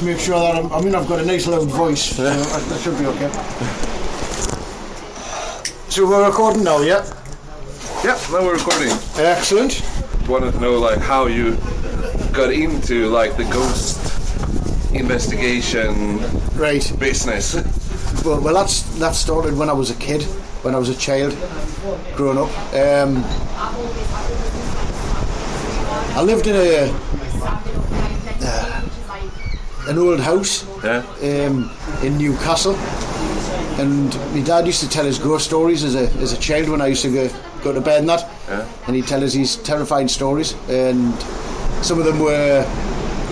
just make sure that I'm, i mean I've got a nice loud voice, so that, that, should be okay. So we're recording now, yeah? Yeah, now we're recording. Excellent. Wanted to know like how you got into like the ghost investigation Right. business. Well, well, that's that started when I was a kid, when I was a child, growing up. Um, I lived in a uh, an old house Yeah. um, in Newcastle, and my dad used to tell us ghost stories as a as a child when I used to go, go to bed and that, Yeah. and he'd tell us these terrifying stories, and some of them were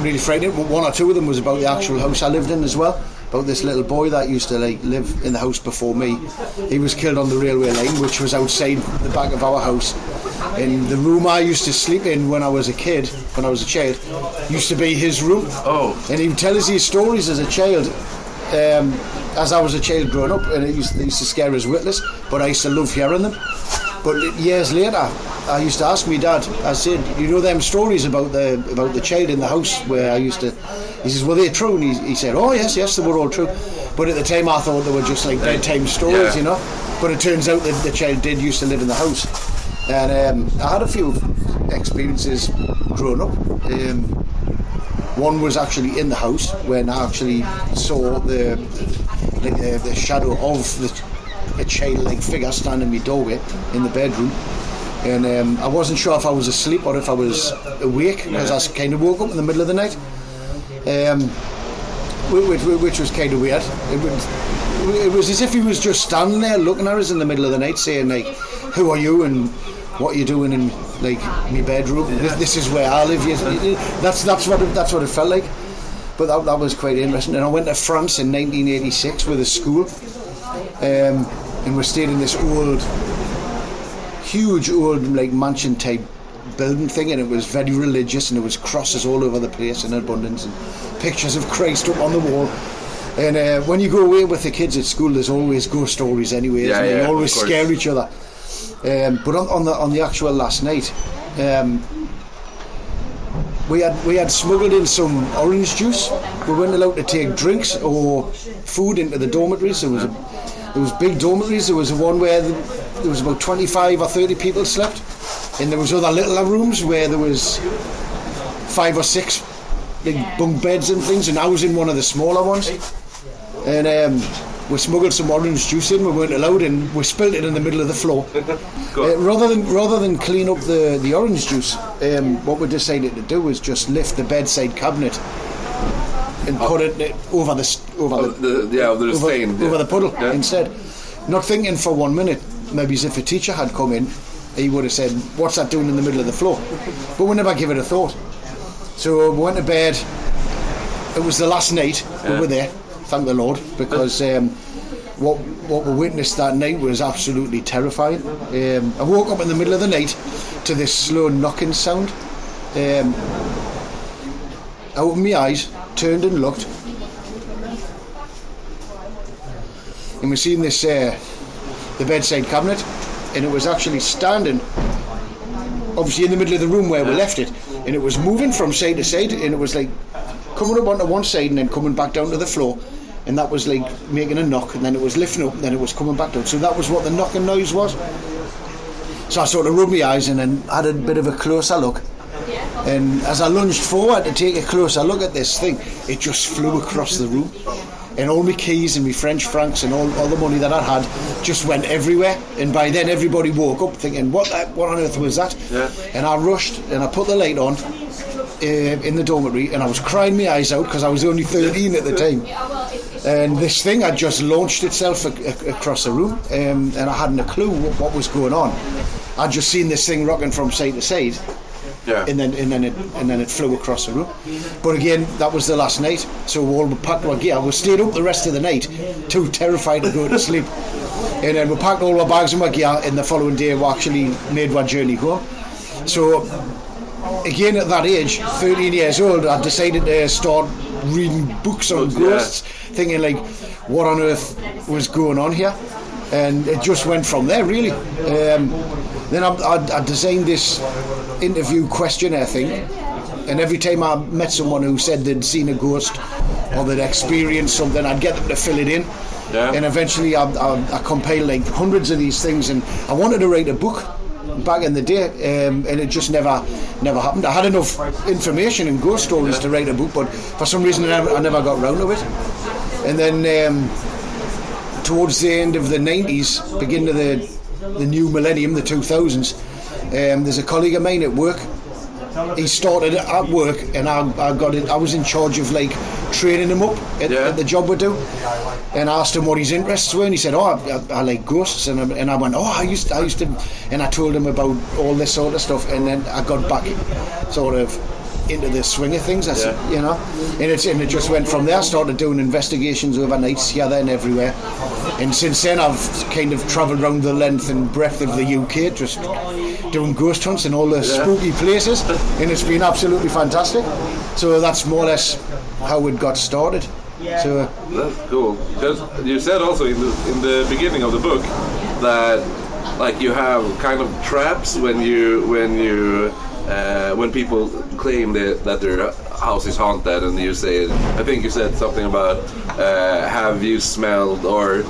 really frightening. but One or two of them was about the actual house I lived in as well. About this little boy that used to like live in the house before me. He was killed on the railway line, which was outside the back of our house. And the room I used to sleep in when I was a kid, when I was a child, used to be his room. Oh. And he would tell us these stories as a child, um, as I was a child growing up, and it used, they used to scare us witless, but I used to love hearing them. But years later, I used to ask my dad. I said, "You know them stories about the about the child in the house where I used to." He says, "Were they true?" And he, he said, "Oh yes, yes, they were all true." But at the time, I thought they were just like bedtime stories, Yeah. you know. But it turns out that the child did used to live in the house, and um, I had a few experiences growing up. Um, one was actually in the house when I actually saw the the, uh, the shadow of the, a child-like figure standing in my doorway in the bedroom. And um, I wasn't sure if I was asleep or if I was awake because I kind of woke up in the middle of the night, um, which, which, was kind of weird. It was, it was as if he was just standing there looking at us in the middle of the night, saying like, "Who are you?" and "What are you doing in like my bedroom? This, this is where I live." Yes, that's that's what it, that's what it felt like. But that, that was quite interesting. And I went to France in 1986 with a school, um, and we stayed in this old, huge old like mansion type building thing, and it was very religious, and there was crosses all over the place in abundance, and pictures of Christ up on the wall. And uh, when you go away with the kids at school, there's always ghost stories anyway. Yeah, yeah, you always scare each other. Um, but on, on the on the actual last night, um, we had we had smuggled in some orange juice. We weren't allowed to take drinks or food into the dormitories. There was a, there was big dormitories. There was one where the, there was about twenty five or thirty people slept, and there was other little rooms where there was five or six big bunk beds and things. And I was in one of the smaller ones, and um, we smuggled some orange juice in. We weren't allowed, and we spilled it in the middle of the floor. Uh, rather than rather than clean up the, the orange juice, um, what we decided to do was just lift the bedside cabinet and put it uh, over the over Oh, the, the, yeah, the over, stain. over the puddle Yeah. instead. Not thinking for one minute, maybe as if a teacher had come in, he would have said, "What's that doing in the middle of the floor?" But we never give it a thought. So we went to bed. It was the last night we were there. Thank the Lord, because um, what what we witnessed that night was absolutely terrifying. Um, I woke up in the middle of the night to this slow knocking sound. Um, I opened my eyes, turned and looked, and we seen this uh, the bedside cabinet, and it was actually standing, obviously in the middle of the room where we left it, and it was moving from side to side, and it was like coming up onto one side and then coming back down to the floor. And that was like making a knock, and then it was lifting up, and then it was coming back down. So that was what the knocking noise was. So I sort of rubbed my eyes and then had a bit of a closer look. And as I lunged forward to take a closer look at this thing, it just flew across the room. And all my keys and my French francs and all, all the money that I had just went everywhere. And by then everybody woke up thinking, what, the, what on earth was that? Yeah. And I rushed and I put the light on uh, in the dormitory and I was crying my eyes out because I was only 13 at the time. And this thing had just launched itself a, a, across the room um, and I hadn't a clue what, what was going on. I'd just seen this thing rocking from side to side Yeah. and then and then it and then it flew across the room. But again, that was the last night, so we all packed our gear. We stayed up the rest of the night, too terrified to go to sleep. And then we packed all our bags and our gear, and the following day we actually made our journey home. So again, at that age, 13 years old, I decided to start reading books on Books, yeah. ghosts, thinking like, what on earth was going on here? And it just went from there, really. Um, then I, I, I designed this interview questionnaire thing, and every time I met someone who said they'd seen a ghost or they'd experienced something, I'd get them to fill it in. Yeah. And eventually, I, I, I compiled like hundreds of these things, and I wanted to write a book back in the day, um, and it just never, never happened. I had enough information and ghost stories to write a book, but for some reason, I never, I never got round to it. And then um, towards the end of the 90s, beginning of the, the new millennium, the 2000s, um, there's a colleague of mine at work. He started at work, and I, I got it. I was in charge of like training him up at, Yeah. at the job we do. And asked him what his interests were, and he said, "Oh, I, I, I like ghosts." And I, and I went, "Oh, I used, I used to," and I told him about all this sort of stuff. And then I got back, sort of, into the swing of things. I said, Yeah. you know, and it's and it just went from there. I started doing investigations overnight, here, there, and everywhere. And since then, I've kind of travelled around the length and breadth of the UK, just doing ghost hunts in all the spooky places, and it's been absolutely fantastic. So that's more or less how it got started. So uh, That's cool. Because you said also in the in the beginning of the book that like you have kind of traps when you when you uh, when people claim that, that their house is haunted and you say I think you said something about uh, have you smelled or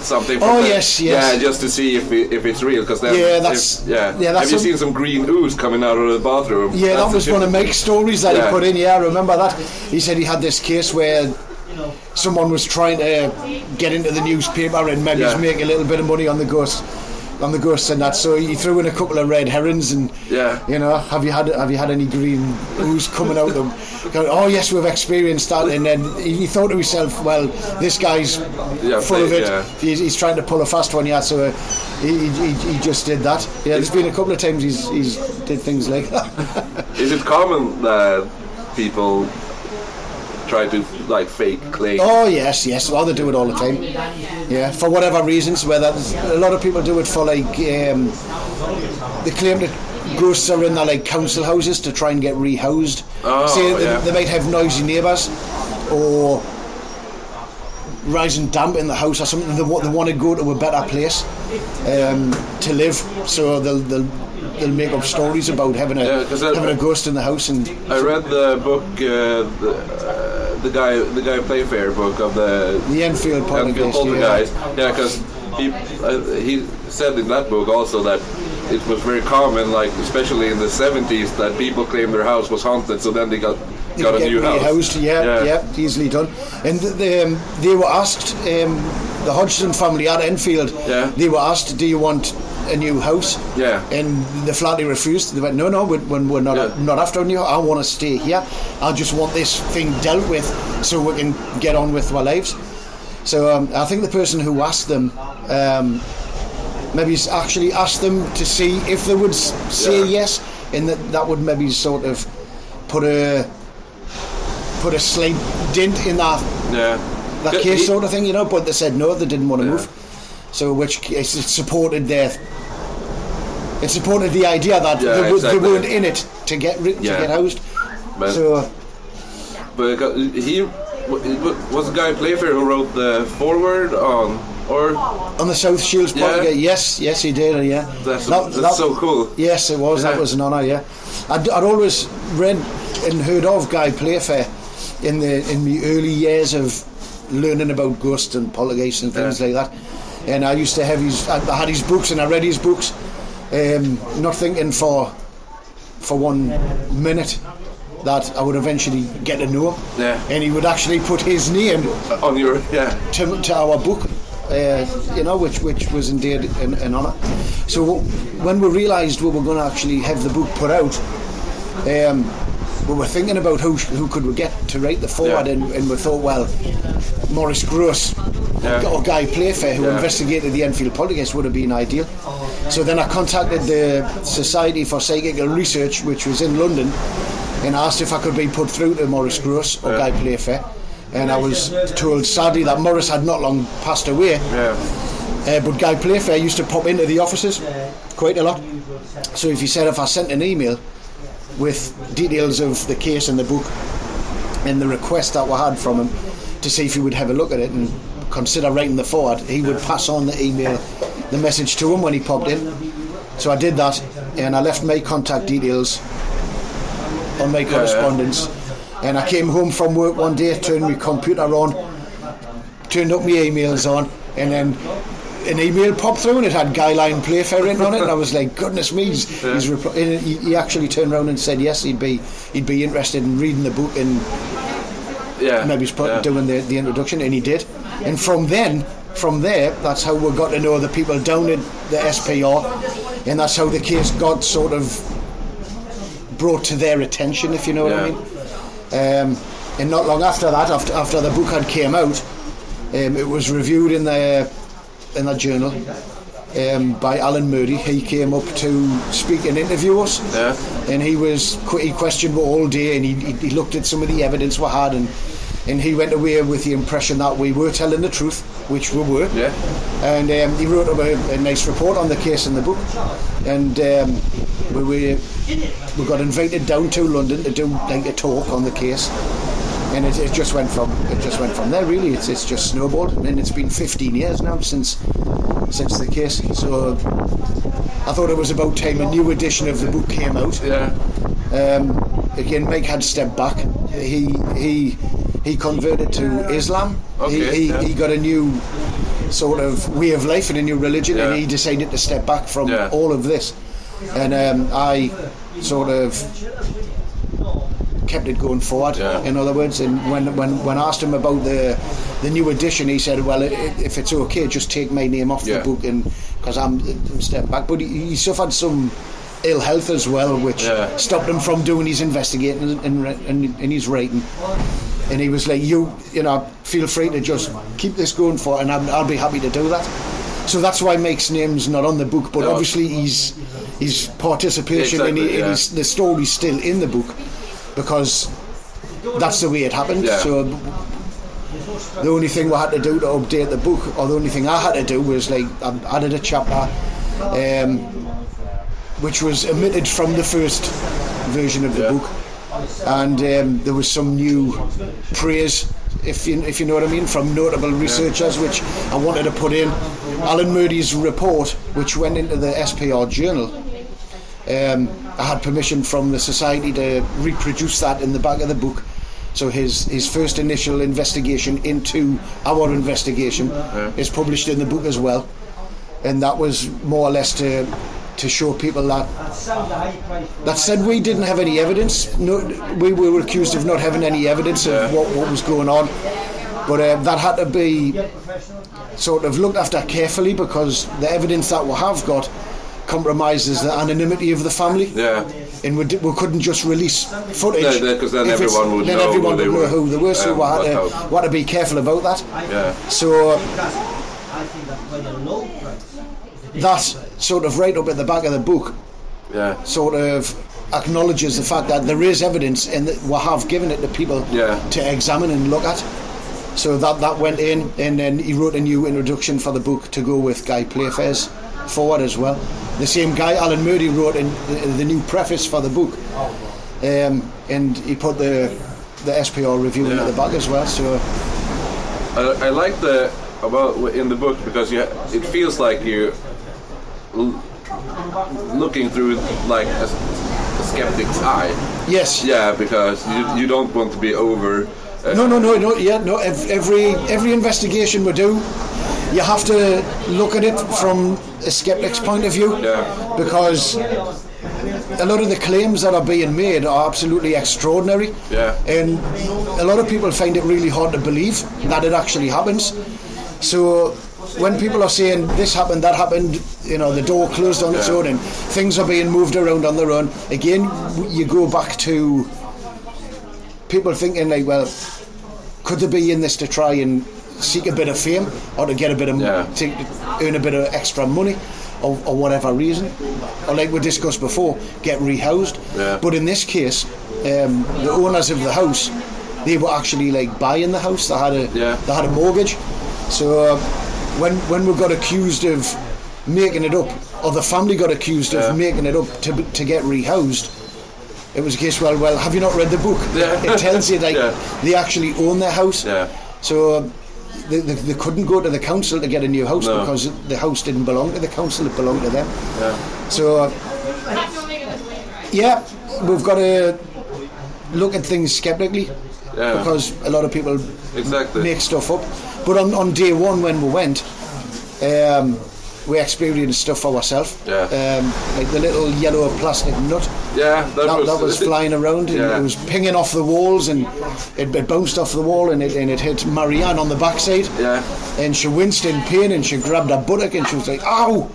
something. from Oh, the- yes, yes. Yeah, just to see if it, if it's real. Because then, Yeah, if- that's- yeah. yeah, that's have you seen some green ooze coming out of the bathroom? Yeah, That's that was one of Mike's stories that Yeah. he put in. Yeah, I remember that. He said he had this case where someone was trying to get into the newspaper and maybe Yeah. make a little bit of money on the ghost, on the ghosts and that. So he threw in a couple of red herrings and Yeah. you know, have you had have you had any green ooze coming out of them? Going, oh yes, we've experienced that. And then he thought to himself, well, this guy's Yeah, full of it. yeah. He's, he's trying to pull a fast one, yeah. So uh, he, he, he just did that. Yeah, there's been a couple of times he's he's did things like that. Is it common that people try to like fake claim? Oh yes, yes. Well, they do it all the time. Yeah, for whatever reasons. Whether a lot of people do it for like um, they claim that ghosts are in their like council houses to try and get rehoused. Oh, Say they, yeah. they might have noisy neighbours or rising damp in the house or something. They, they want to go to a better place um, to live, so they'll, they'll they'll make up stories about having a Yeah, that- having a ghost in the house and I read the book, uh, the, uh, the guy, the guy Playfair book of the the Enfield Enfield poltergeist. Yeah. Poltergeist. Yeah, because he uh, he said in that book also that it was very common, like especially in the seventies, that people claimed their house was haunted, so then they got They got a new house. rehoused, Yeah, Yeah. yeah, easily done. And th- they, um, they were asked, um, the Hodgson family at Enfield, Yeah. they were asked, do you want a new house? Yeah. And they flatly refused. They went, no, no, we're, we're we're not, Yeah. not after a new I want to stay here. I just want this thing dealt with so we can get on with our lives. So um, I think the person who asked them um, maybe actually asked them to see if they would say Yeah. yes, and that that would maybe sort of put a put a slight dent in that Yeah. that case he- sort of thing, you know. But they said no, they didn't want to Yeah. move. So which case it supported their it supported the idea that Yeah, they, exactly. they weren't in it to get ri- to Yeah. get housed. But, So but uh, he was the guy Playfair who wrote the foreword on, or on the South Shields Yeah. Yes, yes, he did. Yeah, that's That- that's that- so cool. Yes, it was. Yeah. That was an honour. Yeah, I'd, I'd always read and heard of Guy Playfair in the in the early years of learning about ghosts and poltergeists and things Yeah. like that. And I used to have his. I, I had his books and I read his books, um, not thinking for for one minute that I would eventually get to know him. Yeah. And he would actually put his name On your yeah. to, to our book, uh, you know, which which was indeed an, an honour. So when we realised we were going to actually have the book put out, um, we were thinking about who who could we get to write the forward, Yeah. and, and we thought, well, Maurice Grosse Yeah. or Guy Playfair, who Yeah. investigated the Enfield poltergeist, would have been ideal. So then I contacted the Society for Psychical Research, which was in London, and asked if I could be put through to Maurice Grosse or Guy Playfair. And I was told sadly that Maurice had not long passed away, Yeah. uh, but Guy Playfair used to pop into the offices quite a lot. So if he said if I sent an email with details of the case and the book and the request that we had from him to see if he would have a look at it and consider writing the forward, he would pass on the email, the message to him when he popped in. So I did that, and I left my contact details on my correspondence. And I came home from work one day, turned my computer on, turned up my emails on, and then an email popped through and it had Guy Lyon Playfair written on it. And I was like, goodness me! He's, he's repl- he, he actually turned around and said yes, he'd be he'd be interested in reading the book and Yeah. maybe sp- yeah. doing the, the introduction, and he did. And from then, from there, that's how we got to know the people down at the SPR, and that's how the case got sort of brought to their attention, if you know what I mean. Um, and not long after that, after, after the book had came out, um, it was reviewed in the in the journal um, by Alan Murray. He came up to speak and interview us Yeah. and he was he questioned me all day and he, he, he looked at some of the evidence we had and and he went away with the impression that we were telling the truth which we were Yeah. and um, he wrote up a, a nice report on the case in the book and um, we, we we got invited down to London to do like a talk on the case and it, it just went from it just went from there really it's, it's just snowballed and it's been 15 years now since since the case so I thought it was about time a new edition of the book came out Yeah. um, again, Mike had stepped back. He he he converted to Islam. Okay, he, he, yeah. he got a new sort of way of life and a new religion, and he decided to step back from Yeah. all of this. And um, I sort of kept it going forward. Yeah. In other words, and when when when I asked him about the the new edition, he said, "Well, i- i- if it's okay, just take my name off Yeah. the book, and because I'm, I'm stepping back." But he, he suffered some ill health as well, which Yeah. stopped him from doing his investigating and, and, and, his writing. And he was like, "You, you know, feel free to just keep this going for, and I'm, I'll be happy to do that." So that's why Mike's name's not on the book, but No. obviously his his participation in, Exactly, in yeah. his, the story's still in the book because that's the way it happened. Yeah. So the only thing we had to do to update the book, or the only thing I had to do was like I added a chapter, um, which was omitted from the first version of the Yeah. book, and um, there was some new praise. If you, if you know what I mean, from notable researchers, which I wanted to put in. Alan Murray's report, which went into the SPR journal, um, I had permission from the society to reproduce that in the back of the book. So his his first initial investigation into our investigation is published in the book as well, and that was more or less to to show people that that said we didn't have any evidence. No, we were accused of not having any evidence of Yeah. what, what was going on, but uh, that had to be sort of looked after carefully because the evidence that we have got compromises the anonymity of the family. Yeah. And we, d- we couldn't just release footage. Yeah, yeah, 'cause then everyone would then know everyone who they would know were. who they were. So Um, we, had to, we had to be careful about that. Yeah. So that sort of right up at the back of the book Yeah. sort of acknowledges the fact that there is evidence and that we have given it to people Yeah. to examine and look at. So that that went in, and then he wrote a new introduction for the book to go with Guy Playfair's forward as well. The same guy, Alan Murray, wrote in the, the new preface for the book, um, and he put the the SPR review in at the back as well. So I, I like the about in the book because you it feels like you l- looking through like a, a skeptic's eye. yes, Yeah, because you, you don't want to be over. Uh, No, no, no, no. Yeah, no. Every every investigation we do, you have to look at it from a skeptic's point of view. Yeah. Because a lot of the claims that are being made are absolutely extraordinary. Yeah. And a lot of people find it really hard to believe that it actually happens. So when people are saying this happened, that happened, you know, the door closed on its own and things are being moved around on their own, again, you go back to people thinking like, well, could they be in this to try and seek a bit of fame or to get a bit of Yeah. to earn a bit of extra money or, or whatever reason or like we discussed before get rehoused Yeah. but in this case um, the owners of the house they were actually like buying the house they had a Yeah. they had a mortgage so uh, when when we got accused of making it up or the family got accused of making it up to, to get rehoused it was a case well well have you not read the book Yeah. it tells you like Yeah. they actually own their house Yeah. so uh, they, they, they couldn't go to the council to get a new house No. because the house didn't belong to the council; it belonged to them. Yeah. So uh, Yeah, we've got to look at things skeptically Yeah. because a lot of people Exactly. make stuff up. But on, on day one when we went, um, we experienced stuff for ourselves. Yeah. Um, like the little yellow plastic nut Yeah, that, that, was, that was flying around and Yeah. it was pinging off the walls and it, it bounced off the wall and it, and it hit Marianne on the backside. Yeah. And she winced in pain and she grabbed her buttock and she was like, ow!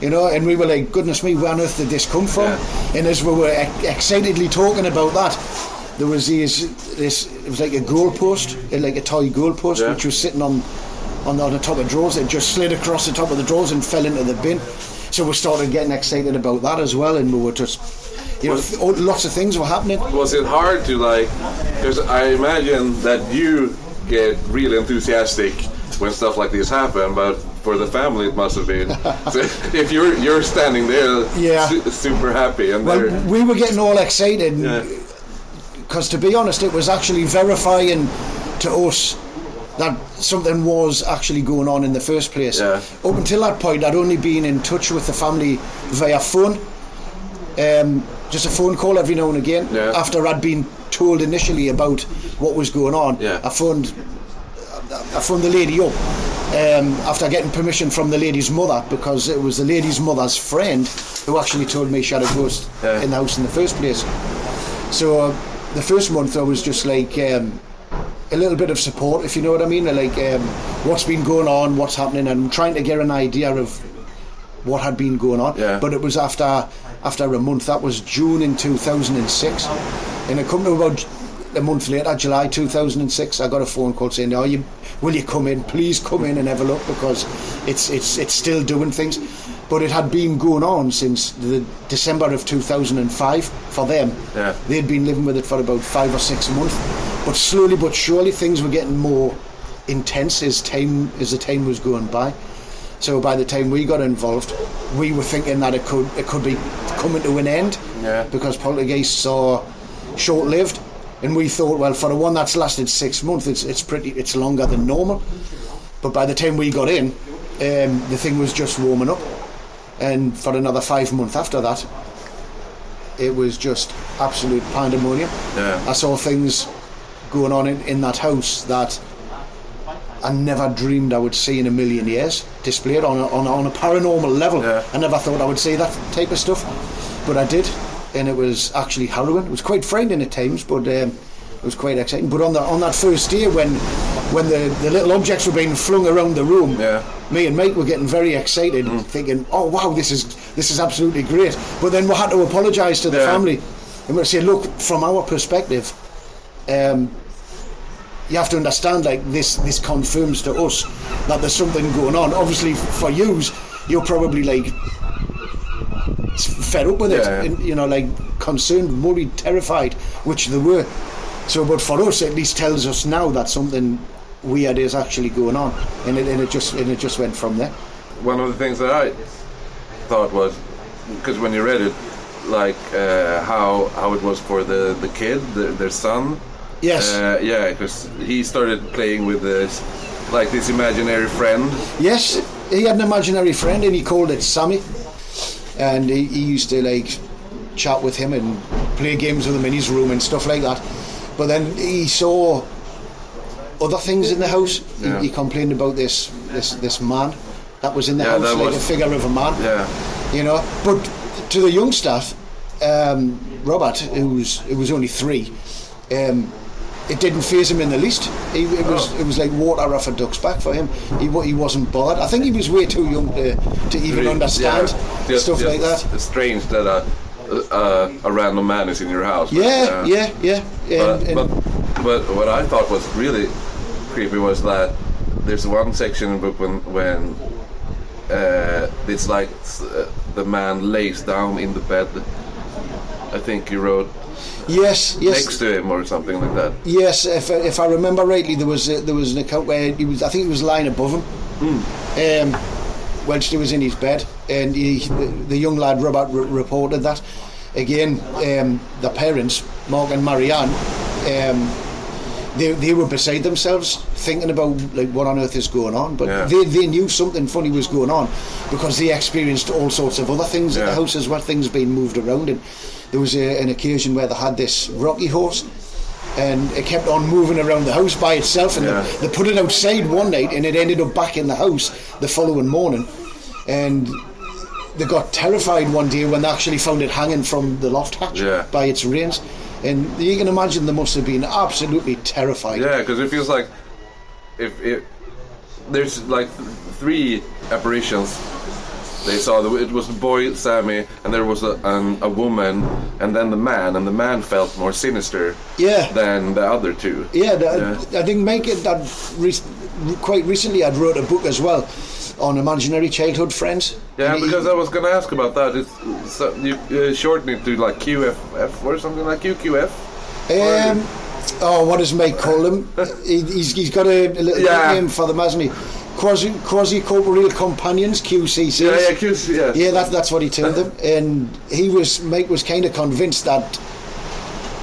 You know, and we were like, goodness me, where on earth did this come from? Yeah. And as we were ex- excitedly talking about that, there was these, this, it was like a goalpost, like a toy goalpost, Yeah. which was sitting on, on, on the top of the drawers. It just slid across the top of the drawers and fell into the bin. So we started getting excited about that as well, and we were just, you know, Was- oh, lots of things were happening. Was it hard to like? Because I imagine that you get really enthusiastic when stuff like this happen, but for the family it must have been. so if you're you're standing there, Yeah. su- super happy, and Well, we were getting all excited Yeah. because, to be honest, it was actually verifying to us that something was actually going on in the first place. Yeah. Up until that point, I'd only been in touch with the family via phone, um, just a phone call every now and again. Yeah. After I'd been told initially about what was going on, Yeah. I phoned I phoned the lady up um, after getting permission from the lady's mother because it was the lady's mother's friend who actually told me she had a ghost in the house in the first place. So uh, the first month I was just like um, a little bit of support, if you know what I mean, like um, what's been going on, what's happening, and trying to get an idea of what had been going on. Yeah. But it was after after a month. That was June in 2006, and it come to about a month later, July 2006. I got a phone call saying, "Oh, you will you come in? Please come in and have a look because it's it's it's still doing things." But it had been going on since the December of 2005 for them. Yeah. They'd been living with it for about five or six months, but slowly but surely things were getting more intense as time as the time was going by. So by the time we got involved, we were thinking that it could it could be coming to an end Yeah. because poltergeists are short lived, and we thought, well, for the one that's lasted six months, it's it's pretty it's longer than normal. But by the time we got in, um, the thing was just warming up, and for another five months after that, it was just absolute pandemonium. Yeah. I saw things going on in, in that house that I never dreamed I would see in a million years displayed on a, on, a, on a paranormal level. Yeah. I never thought I would see that type of stuff, but I did, and it was actually harrowing. It was quite frightening at times, but um, it was quite exciting. But on the on that first day when when the, the little objects were being flung around the room, Yeah. me and Mike were getting very excited, thinking, "Oh wow, this is this is absolutely great." But then we had to apologise to the Yeah. family, and we said, "Look, from our perspective." Um, you have to understand like this this confirms to us that there's something going on. Obviously for yous you're probably like fed up with it Yeah, and, you know like concerned worried terrified which they were. So but for us it at least tells us now that something weird is actually going on. And it, and it just and it just went from there. One of the things that I thought was because when you read it, like uh, how how it was for the the kid, the, their son. Yes Uh, yeah, because he started playing with this, like this imaginary friend. Yes, he had an imaginary friend and he called it Sammy. And he, he used to like chat with him and play games with him in his room and stuff like that. But then he saw other things in the house. Yeah. He, he complained about this this this man that was in the Yeah, house, like was- a figure of a man. Yeah, You know, but to the young staff, um, Robert, who was who was only three, um, it didn't phase him in the least. He, it was Oh. it was like water off a duck's back for him. He he wasn't bothered. I think he was way too young to, to even understand yeah, just- stuff just like that. It's strange that a, a a random man is in your house. but, Yeah, uh, yeah, yeah. But, And, and but but what I thought was really creepy was that there's one section in the book when when uh, it's like uh, the man lays down in the bed. I think he wrote yes, yes, next to him or something like that. yes. If I- if I remember rightly, there was a, there was an account where he was. I think he was lying above him. Um, whilst he was in his bed, and he, the, the young lad Robert re- reported that. Again, um, the parents, Mark and Marianne, um, they, they were beside themselves, thinking about like what on earth is going on. But Yeah. they, they knew something funny was going on because they experienced all sorts of other things at the Yeah. house as well, things being moved around, and there was a, an occasion where they had this rocky horse and it kept on moving around the house by itself and Yeah. they, they put it outside one night and it ended up back in the house the following morning and they got terrified one day when they actually found it hanging from the loft hatch Yeah. by its reins and you can imagine they must have been absolutely terrified Yeah, because it feels like if it there's like three apparitions. They saw the, it was the boy Sammy, and there was a, an, a woman, and then the man, and the man felt more sinister Yeah. than the other two. Yeah, that, I think make it that re- quite recently I'd wrote a book as well on imaginary childhood friends. Yeah, because I was gonna ask about that. It's so you uh, shorten it to like QFF or something like QQF. Um, oh, what does Mike call him? he, he's, he's got a, a little Yeah. name for them, hasn't he? Quasi quasi corporeal companions QCCs. Yeah, yeah, QC, yeah. Yeah, that, that's what he termed them, and he was Mike was kind of convinced that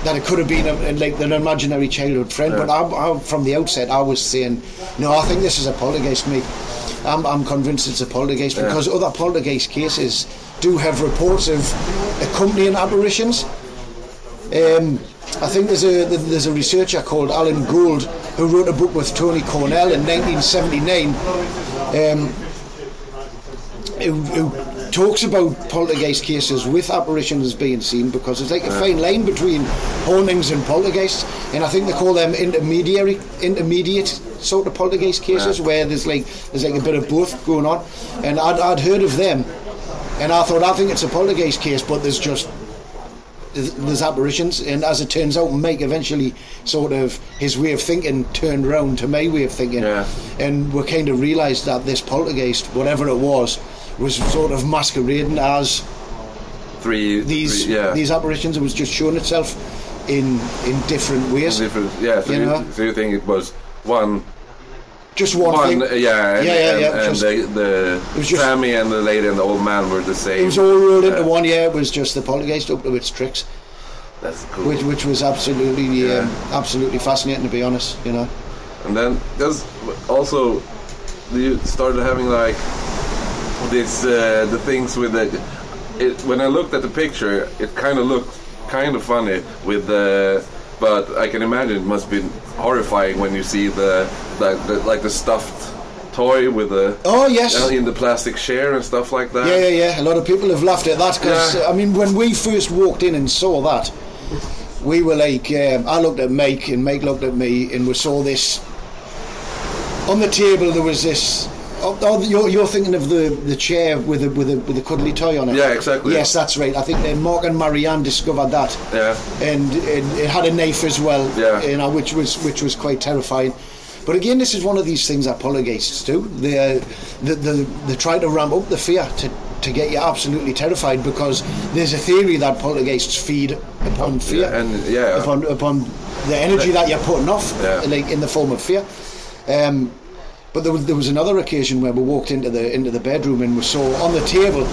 that it could have been a, like an imaginary childhood friend. But I, I, from the outset, I was saying, no, I think this is a poltergeist, mate. I'm, I'm convinced it's a poltergeist because other poltergeist cases do have reports of accompanying apparitions. Um, I think there's a there's a researcher called Alan Gauld who wrote a book with Tony Cornell in 1979. Um, who, who talks about poltergeist cases with apparitions being seen because it's like a fine line between hauntings and poltergeists, and I think they call them intermediary, intermediate sort of poltergeist cases where there's like there's like a bit of both going on, and I'd, I'd heard of them, and I thought I think it's a poltergeist case, but there's just there's apparitions, and as it turns out, Mike eventually sort of his way of thinking turned round to my way of thinking, Yeah. and we kind of realised that this poltergeist, whatever it was, was sort of masquerading as Three. these three, yeah. these apparitions. It was just showing itself in in different ways. Different, yeah. So You you, know? so you think it was one Just one, One, thing. uh, yeah, and, Yeah, yeah, and, yeah, and just- the, the was just- Sammy and the lady and the old man were the same. It was all rolled into Yeah. one. Yeah, it was just the poltergeist up to its tricks, That's cool. which which was absolutely Yeah. um, absolutely fascinating to be honest. You know. and then there's also you started having like this uh, the things with the. It, when I looked at the picture, it kind of looked kind of funny with the. But I can imagine it must be horrifying when you see the, the, the like the stuffed toy with the Oh yes. in the plastic chair and stuff like that. Yeah, yeah, yeah. A lot of people have laughed at that because Yeah. I mean, when we first walked in and saw that, we were like, um, I looked at Mike and Mike looked at me, and we saw this on the table. There was this. Oh, oh you're, you're thinking of the, the chair with the with a with a cuddly toy on it. Yeah, exactly. Yes, that's right. I think then Mark and Marianne discovered that, Yeah. and it, it had a knife as well. Yeah. You know, which was which was quite terrifying. But again, this is one of these things that poltergeists do. They uh, they, they, they try to ramp up the fear to to get you absolutely terrified because there's a theory that poltergeists feed upon fear Yeah, and yeah. upon upon the energy that you're putting off, Yeah. like in the form of fear. Um, but there was, there was another occasion where we walked into the into the bedroom and we saw on the table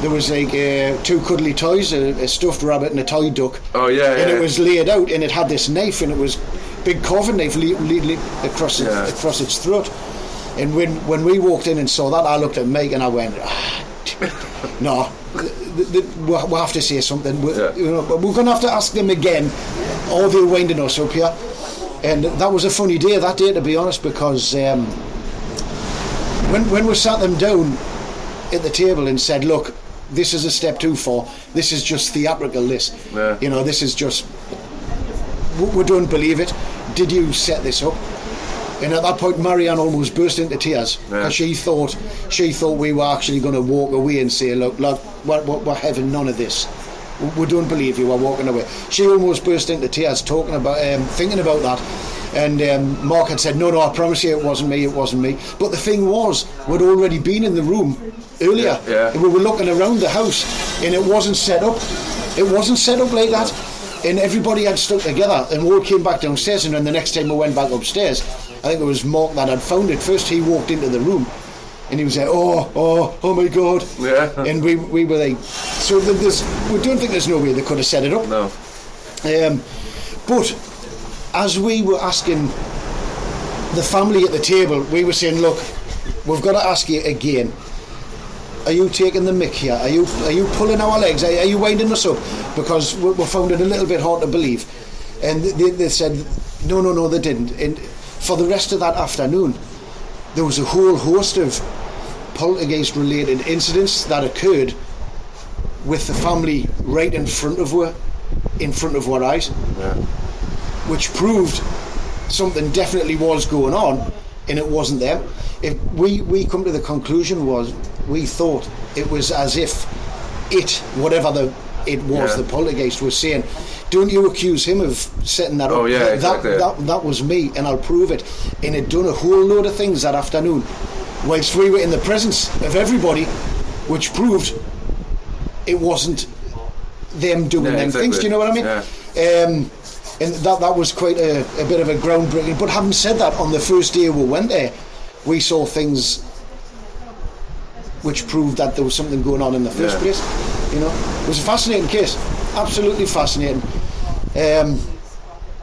there was like uh, two cuddly toys, a, a stuffed rabbit and a toy duck. Oh, yeah, And yeah. it was laid out, and it had this knife, and it was big carving knife le- le- le- across it, Yeah. across its throat. And when when we walked in and saw that, I looked at Mike and I went, ah, no, th- th- we'll, we'll have to say something. We, Yeah. you know, but we're going to have to ask them again, or they're winding us up here. And that was a funny day that day, to be honest, because um, when when we sat them down at the table and said, "Look, this is a step too far. This is just theatrical. This, Yeah. you know, this is just we, we don't believe it. Did you set this up?" And at that point, Marianne almost burst into tears Yeah. because she thought she thought we were actually going to walk away and say, "Look, look, we're, we're having none of this. We, don't believe you. We're walking away." She almost burst into tears talking about, um, thinking about that. And um, Mark had said, "No, no, I promise you, it wasn't me. It wasn't me." But the thing was, we'd already been in the room earlier. Yeah, yeah. And we were looking around the house, and it wasn't set up. It wasn't set up like that. And everybody had stuck together, and we all came back downstairs. And then the next time we went back upstairs, I think it was Mark that had found it. First, he walked into the room, and he was like, "Oh, oh, oh my God!" Yeah. And we we were like, so there's, we don't think there's no way they could have set it up. No. Um, but as we were asking the family at the table, we were saying, look, we've got to ask you again. are you taking the mick here? Are you are you pulling our legs? Are, are you winding us up? Because we, we found it a little bit hard to believe. And they, they said, no, no, no, they didn't. And for the rest of that afternoon, there was a whole host of poltergeist related incidents that occurred with the family right in front of her, in front of our eyes, Yeah. which proved something definitely was going on and it wasn't them. If we, we come to the conclusion was we thought it was as if it, whatever the it was, Yeah. the poltergeist was saying, don't you accuse him of setting that up. Oh, yeah, that, exactly. that, that, that was me and I'll prove it. And it done a whole load of things that afternoon whilst we were in the presence of everybody, which proved it wasn't them doing Yeah, them exactly. things. Do you know what I mean? Yeah. Um, and that that was quite a, a bit of a groundbreaking. But having said that, on the first day we went there, we saw things which proved that there was something going on in the first Yeah. place. You know, it was a fascinating case, absolutely fascinating. Um,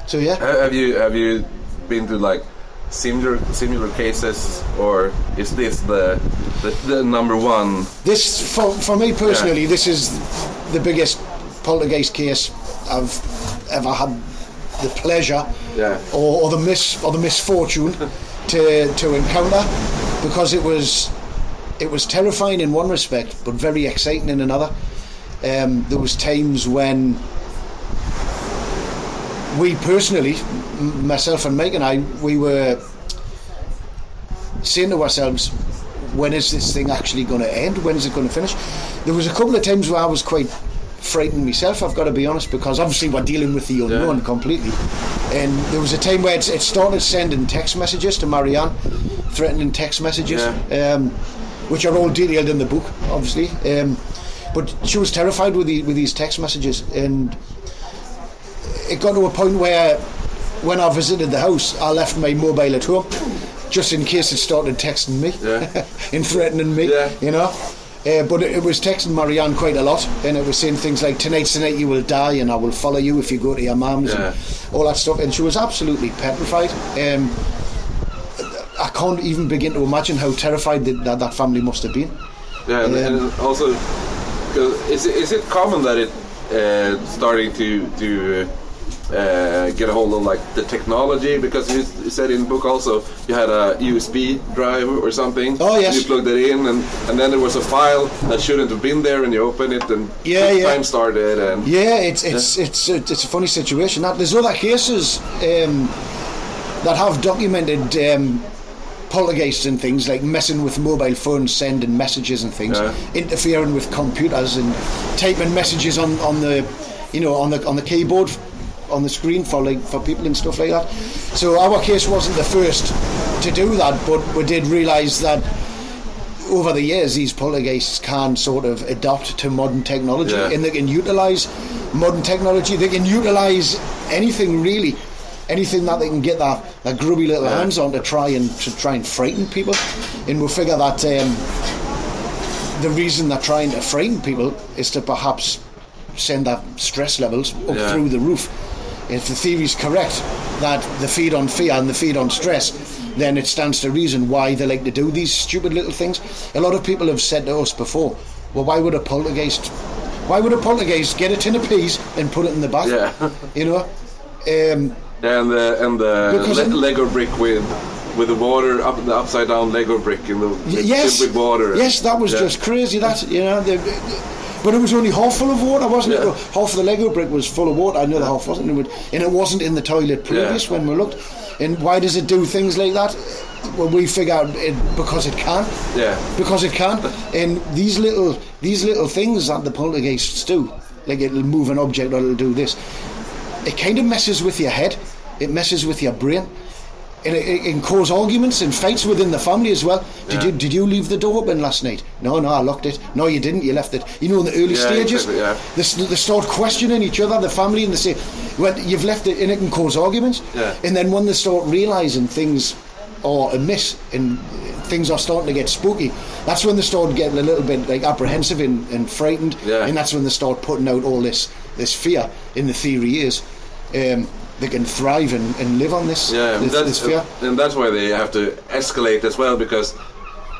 so yeah, Have you have you been to like similar similar cases, or is this the the, the number one? this for for me personally, this is the biggest poltergeist case I've ever had the pleasure Yeah. or, or the mis or the misfortune to to encounter because it was it was terrifying in one respect but very exciting in another um, there was times when we personally myself and Mike and I we were saying to ourselves when is this thing actually going to end when is it going to finish there was a couple of times where I was quite frightened myself I've got to be honest because obviously we're dealing with the unknown Yeah. completely and there was a time where it, it started sending text messages to Marianne threatening text messages Yeah. um, which are all detailed in the book obviously um, but she was terrified with, the, with these text messages and it got to a point where when I visited the house I left my mobile at home just in case it started texting me Yeah. and threatening me Yeah. you know uh, but it, it was texting Marianne quite a lot and it was saying things like tonight's the night you will die and I will follow you if you go to your mum's Yeah. and all that stuff and she was absolutely petrified um, I can't even begin to imagine how terrified that that, that family must have been Yeah, and, Um, and also, is it, is it common that it uh, starting to to uh, get a hold of like the technology? Because you, said in the book also you had a USB drive or something. Oh, yes. You plugged it in, and, and then there was a file that shouldn't have been there, and you open it, and Yeah, yeah. time started, and Yeah, it's it's it's it's a funny situation. That there's other cases um, that have documented um, poltergeists and things like messing with mobile phones, sending messages and things, Yeah. interfering with computers and typing messages on, on the you know on the on the keyboard on the screen for like for people and stuff like that. So our case wasn't the first to do that, but we did realise that over the years, these poltergeists can sort of adapt to modern technology Yeah. and they can utilize modern technology. They can utilize anything really, anything that they can get their, their grubby little Yeah. hands on to try and to try and frighten people. And we figure that um, the reason they're trying to frighten people is to perhaps send their stress levels up Yeah. through the roof. If the theory is correct that the feed on fear and the feed on stress, then it stands to reason why they like to do these stupid little things. A lot of people have said to us before, well, why would a poltergeist, why would a poltergeist get a tin of peas and put it in the bath? Yeah. You know? Um, and the and the le- in- Lego brick with with the water up the upside down Lego brick in the yes, with water. Yes, that was Yeah. just crazy. That you know, the, but it was only half full of water, wasn't Yeah. it? Half of the Lego brick was full of water. Another half wasn't, and and it wasn't in the toilet previous Yeah. when we looked. And why does it do things like that? Well, we figure out it because it can. Yeah. Because it can. And these little these little things that the poltergeists do, like it'll move an object or it'll do this, it kind of messes with your head. It messes with your brain. And it cause arguments and fights within the family as well. Did Yeah. you did you leave the door open last night? No, no, I locked it. No, you didn't. You left it. You know, in the early Yeah, stages, exactly, yeah. they, they start questioning each other, the family, and they say, "Well, you've left it," and it can cause arguments. Yeah. And then when they start realizing things are amiss and things are starting to get spooky, that's when they start getting a little bit like apprehensive and, and frightened. Yeah. And that's when they start putting out all this this fear. In the theory is. Um, they can thrive and, and live on this, Yeah, this, that's, this fear. and that's why they have to escalate as well because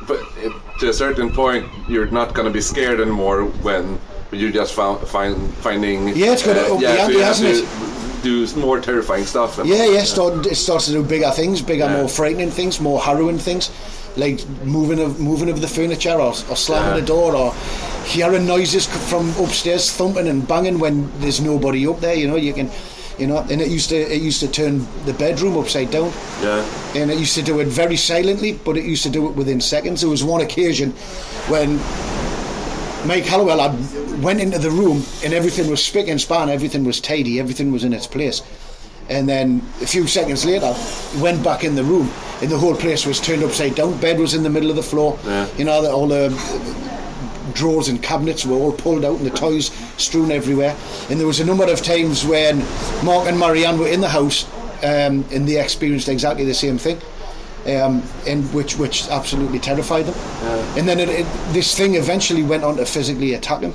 but it, to a certain point, you're not going to be scared anymore when you just found find finding. Yeah, it's got uh, to up the so ante, you have hasn't to it? Do more terrifying stuff. And, Yeah, yeah. Start, it starts to do bigger things, bigger, Yeah. more frightening things, more harrowing things, like moving of moving of the furniture or, or slamming Yeah. the door or hearing noises from upstairs, thumping and banging when there's nobody up there. You know, you can, you know, and it used to it used to turn the bedroom upside down, yeah, and it used to do it very silently, but it used to do it within seconds. There was one occasion when Mike Hallowell had went into the room and everything was spick and span, everything was tidy, everything was in its place. And then a few seconds later, he went back in the room and the whole place was turned upside down. Bed was in the middle of the floor. Yeah. You know, all the drawers and cabinets were all pulled out and the toys strewn everywhere. And there was a number of times when Mark and Marianne were in the house um, and they experienced exactly the same thing. Um, and which which absolutely terrified them. And then it, it, this thing eventually went on to physically attack him.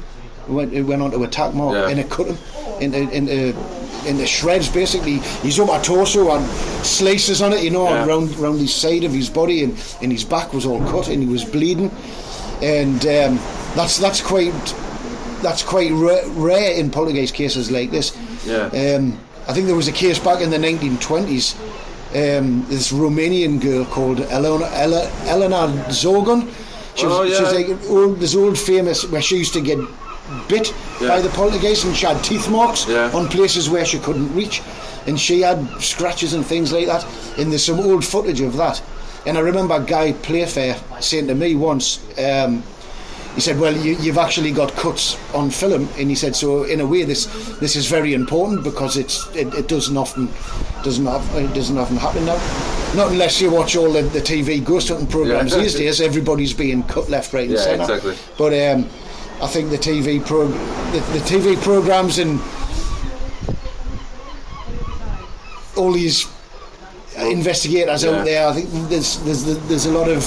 It went, it went on to attack Mark Yeah. and it cut him into, into, into shreds basically. His upper torso and slices on it, you know, Yeah. around around the side of his body and, and his back was all cut and he was bleeding. And um, that's that's quite that's quite rare, rare in poltergeist cases like this. Yeah. Um, I think there was a case back in the 1920s. Um, this Romanian girl called Elena, Ele, Elena Zogan. She was, Oh, she was like an old, this old famous where she used to get bit Yeah. by the poltergeist and she had teeth marks Yeah. on places where she couldn't reach, and she had scratches and things like that. And there's some old footage of that. And I remember Guy Playfair saying to me once, um, he said, "Well, you, you've actually got cuts on film," and he said, "So in a way, this this is very important because it's it, it doesn't often doesn't of- it doesn't often happen now. Not unless you watch all the, the TV ghost hunting programs Yeah. these days. Everybody's being cut left, right, and Yeah, centre. exactly. But um, I think the TV pro the, the TV programs and all these investigators Yeah. out there. I think there's there's there's a lot of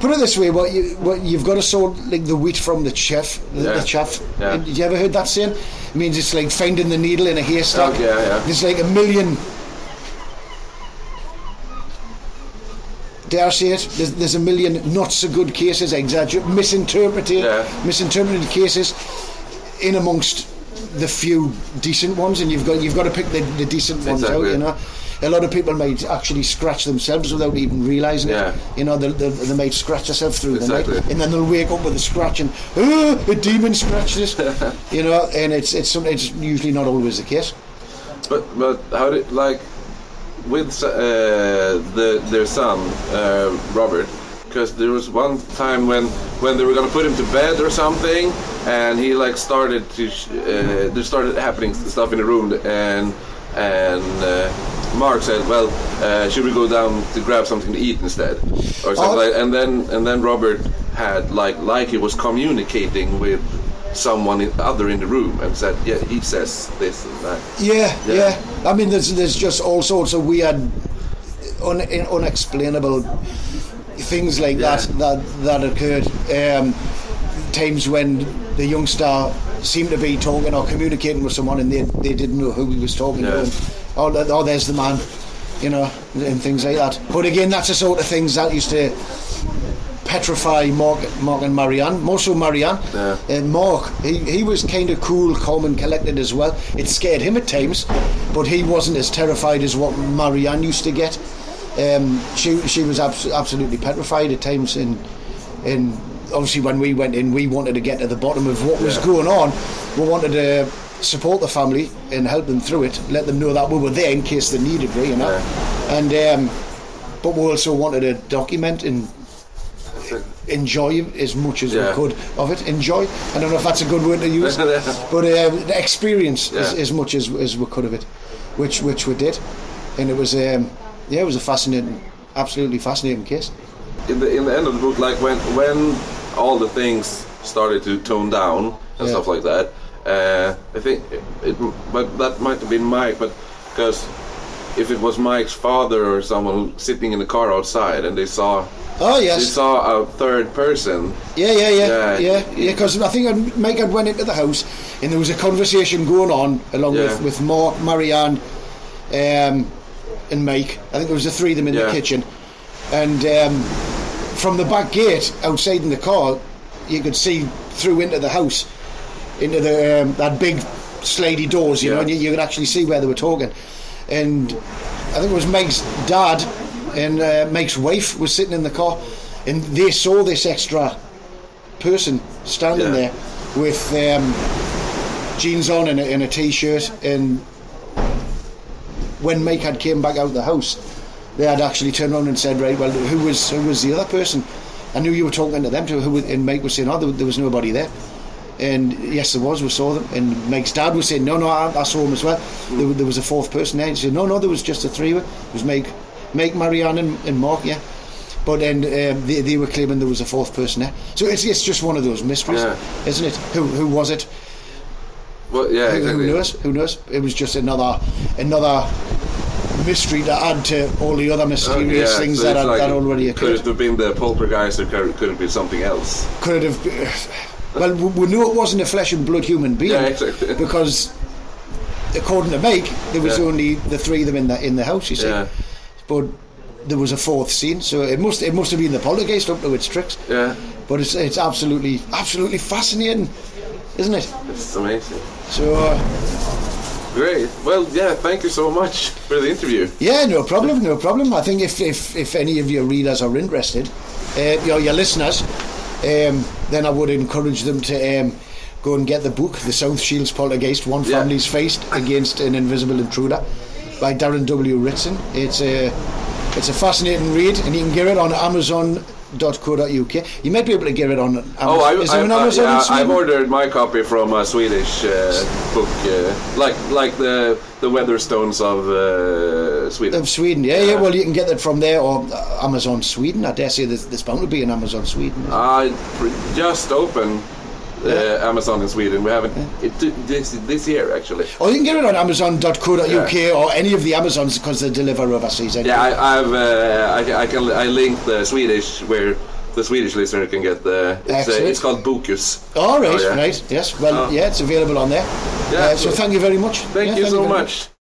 put it this way: what you what you've got to sort like the wheat from the chaff. The, Yeah. the chaff. Yeah. Did you ever heard that saying? It means it's like finding the needle in a haystack. Oh, yeah, yeah. There's like a million. Dare I say it? There's, there's a million not so good cases, exagger misinterpreted, Yeah. misinterpreted cases, in amongst the few decent ones, and you've got you've got to pick the, the decent ones out. You know, a lot of people might actually scratch themselves without even realising Yeah. it. You know, they, they, they might scratch themselves through the night, and then they'll wake up with a scratch and oh, a demon scratched this. you know, and it's it's it's usually not always the case. But but how did like with uh, the their son uh, Robert? Because there was one time when when they were gonna put him to bed or something, and he like started to sh- uh, there started happening stuff in the room, and and uh, Mark said, "Well, uh, should we go down to grab something to eat instead, or something?" Oh. like And then and then Robert had like like he was communicating with someone in, other in the room and said, "Yeah, he says this and that." Yeah, Yeah. yeah. I mean, there's there's just all sorts of weird, un, unexplainable things like Yeah. that that that occurred. Um, times when the youngster seemed to be talking or communicating with someone and they they didn't know who he was talking Yeah. to. Oh, oh, there's the man, you know, and things like that. But again, that's the sort of things that used to petrify Mark, Mark and Marianne, more so Marianne. Yeah. And Mark, he, he was kind of cool, calm, and collected as well. It scared him at times, but he wasn't as terrified as what Marianne used to get. Um, she she was abs- absolutely petrified at times, and and obviously when we went in, we wanted to get to the bottom of what was Yeah. going on. We wanted to support the family and help them through it, let them know that we were there in case they needed me, you know. And um, but we also wanted to document and enjoy as much as Yeah. we could of it. Enjoy. I don't know if that's a good word to use, but uh, the experience as, as much as, as we could of it, which which we did, and it was um, yeah, it was a fascinating, absolutely fascinating case. in the in the end of the book, like when when all the things started to tone down and Yeah. stuff like that, uh, I think it, it but that might have been Mike, but because if it was Mike's father or someone sitting in the car outside and they saw Oh they yes, saw a third person, yeah, yeah, yeah, Yeah. yeah, yeah. Because I think Mike had went into the house, and there was a conversation going on along Yeah. with with Mark, Marianne, um, and Mike. I think there was the three of them in Yeah. the kitchen, and um, from the back gate outside in the car, you could see through into the house, into the um, that big slidey doors, you know, and you, you could actually see where they were talking. And I think it was Meg's dad and uh, Meg's wife was sitting in the car, and they saw this extra person standing Yeah. there with um, jeans on and a, and a t-shirt and when Mike had came back out of the house they had actually turned around and said right well who was who was the other person? I knew you were talking to them too who, was- and Mike was saying oh there, there was nobody there. And yes there was we saw them. And Mike's dad was saying no no I, I saw him as well. There, there was a fourth person there he said no no there was just the three it was Mike Mike Marianne and, and Mark yeah. But then um, they, they were claiming there was a fourth person there. So it's, it's just one of those mysteries Yeah. isn't it? Who, who was it Well, yeah, who, exactly. who knows? Who knows? It was just another another mystery to add to all the other Oh, mysterious yeah, things so that, had, like, that already Could occurred. it have been the poltergeist or could could it be something else? Could it have? Been, well, we we knew it wasn't a flesh and blood human being Yeah, exactly. because, according to Mike, there was Yeah. only the three of them in the in the house. You see, Yeah. but there was a fourth scene, so it must it must have been the poltergeist up to its tricks. Yeah, But it's it's absolutely absolutely fascinating, isn't it? it's amazing. So. Uh, Great. Well, yeah, thank you so much for the interview. Yeah, no problem, no problem. I think if, if, if any of your readers are interested, uh, your, your listeners, um, then I would encourage them to um, go and get the book, The South Shields Poltergeist One Yeah. Family's Faced Against an Invisible Intruder by Darren W. Ritson. It's a, it's a fascinating read, and you can get it on Amazon.co.uk. You might be able to get it on Amazon. Oh, I, Is I, an I, Amazon in yeah, I've ordered my copy from a Swedish uh, book, uh, like like the the Waterstones of uh, Sweden. Of Sweden, yeah, yeah. Well, you can get that from there or uh, Amazon Sweden. I dare say there's, there's bound to be an Amazon Sweden. I just opened uh, Amazon in Sweden. We haven't it, this this year actually. Or you can get it on Amazon.co.uk Yeah. or any of the Amazons because they deliver overseas. anyway. Yeah, I, I've uh, I, I can I linked the Swedish where the Swedish listener can get the it's, uh, it's called Bokus. All right, Oh, yeah. right, yes. Well, Oh. yeah, it's available on there. Yeah, Uh, so thank you very much. Thank Yeah, you so very much.